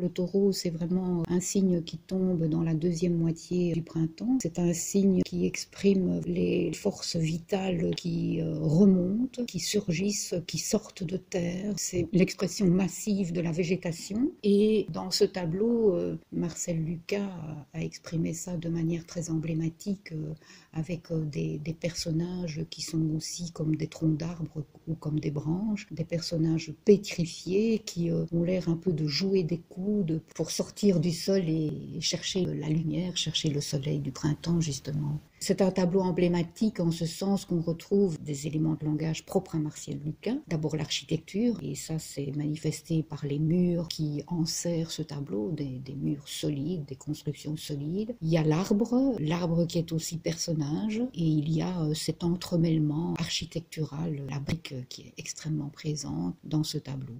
Le taureau, c'est vraiment un signe qui tombe dans la deuxième moitié du printemps. C'est un signe qui exprime les forces vitales qui euh, remontent, qui surgissent, qui sortent de terre. C'est l'expression massive de la végétation. Et dans ce tableau, euh, Marcel Lucas a exprimé ça de manière très emblématique euh, avec des, des personnages qui sont aussi comme des troncs d'arbres ou comme des branches, des personnages pétrifiés qui ont l'air un peu de jouer des coups pour sortir du sol et chercher la lumière, chercher le soleil du printemps justement. C'est un tableau emblématique en ce sens qu'on retrouve des éléments de langage propres à Martial Lucas. D'abord l'architecture, et ça c'est manifesté par les murs qui enserrent ce tableau, des, des, murs solides, des constructions solides. Il y a l'arbre, l'arbre qui est aussi personnage, et il y a euh, cet entremêlement architectural, la brique qui est extrêmement présente dans ce tableau.